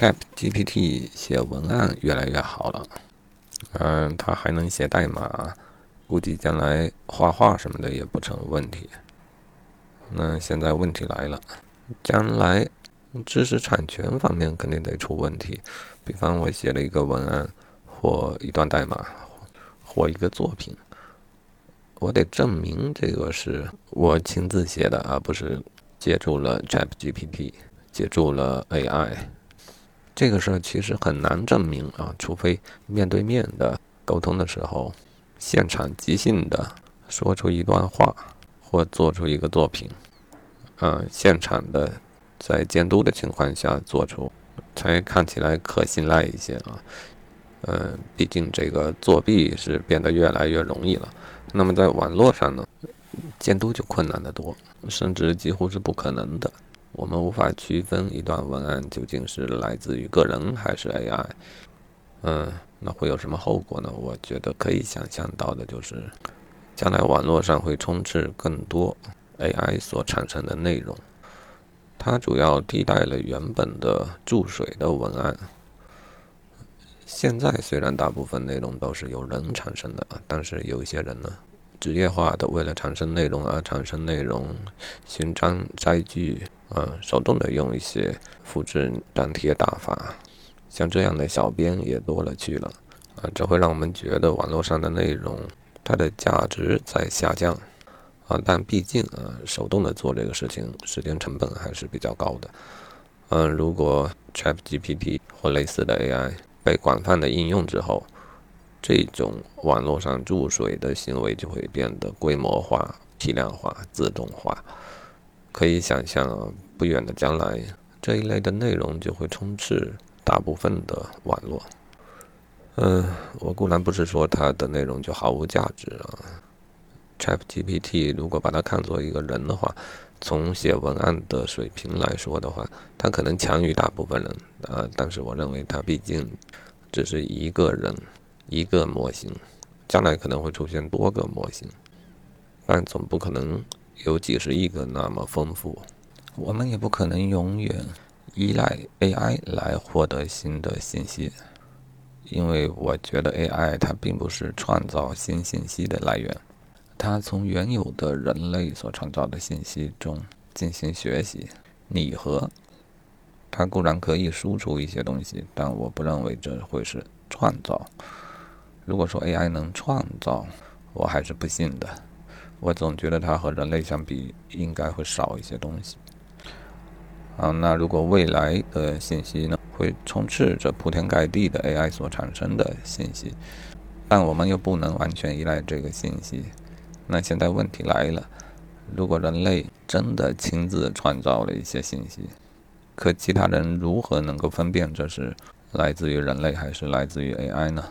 Chat GPT 写文案越来越好了，嗯，它还能写代码，估计将来画画什么的也不成问题。那现在问题来了，将来知识产权方面肯定得出问题。比方我写了一个文案或一段代码或一个作品，我得证明这个是我亲自写的，而不是借助了 Chat GPT，借助了 AI。这个事儿其实很难证明啊，除非面对面的沟通的时候，现场即兴的说出一段话。或做出一个作品，嗯，现场的在监督的情况下做出，才看起来可信赖一些啊。嗯，毕竟这个作弊是变得越来越容易了。那么在网络上呢，监督就困难得多，甚至几乎是不可能的。我们无法区分一段文案究竟是来自于个人还是 AI。嗯，那会有什么后果呢？我觉得可以想象到的就是。将来网络上会充斥更多 AI 所产生的内容，它主要替代了原本的注水的文案。现在虽然大部分内容都是由人产生的，但是有一些人呢，职业化的为了产生内容而产生内容，寻章摘句，嗯，手动的用一些复制粘贴打法，像这样的小编也多了去了，啊，这会让我们觉得网络上的内容。它的价值在下降，啊，但毕竟啊，手动的做这个事情，时间成本还是比较高的。嗯，如果 ChatGPT 或类似的 AI 被广泛的应用之后，这种网络上注水的行为就会变得规模化、批量化、自动化。可以想象，不远的将来，这一类的内容就会充斥大部分的网络。嗯，我固然不是说它的内容就毫无价值啊。ChatGPT 如果把它看作一个人的话，从写文案的水平来说的话，它可能强于大部分人啊。但是我认为它毕竟只是一个人，一个模型，将来可能会出现多个模型，但总不可能有几十亿个那么丰富。我们也不可能永远依赖 AI 来获得新的信息。因为我觉得 AI 它并不是创造新信息的来源，它从原有的人类所创造的信息中进行学习、拟合。它固然可以输出一些东西，但我不认为这会是创造。如果说 AI 能创造，我还是不信的。我总觉得它和人类相比，应该会少一些东西。啊，那如果未来的信息呢？会充斥着铺天盖地的 AI 所产生的信息，但我们又不能完全依赖这个信息。那现在问题来了：如果人类真的亲自创造了一些信息，可其他人如何能够分辨这是来自于人类还是来自于 AI 呢？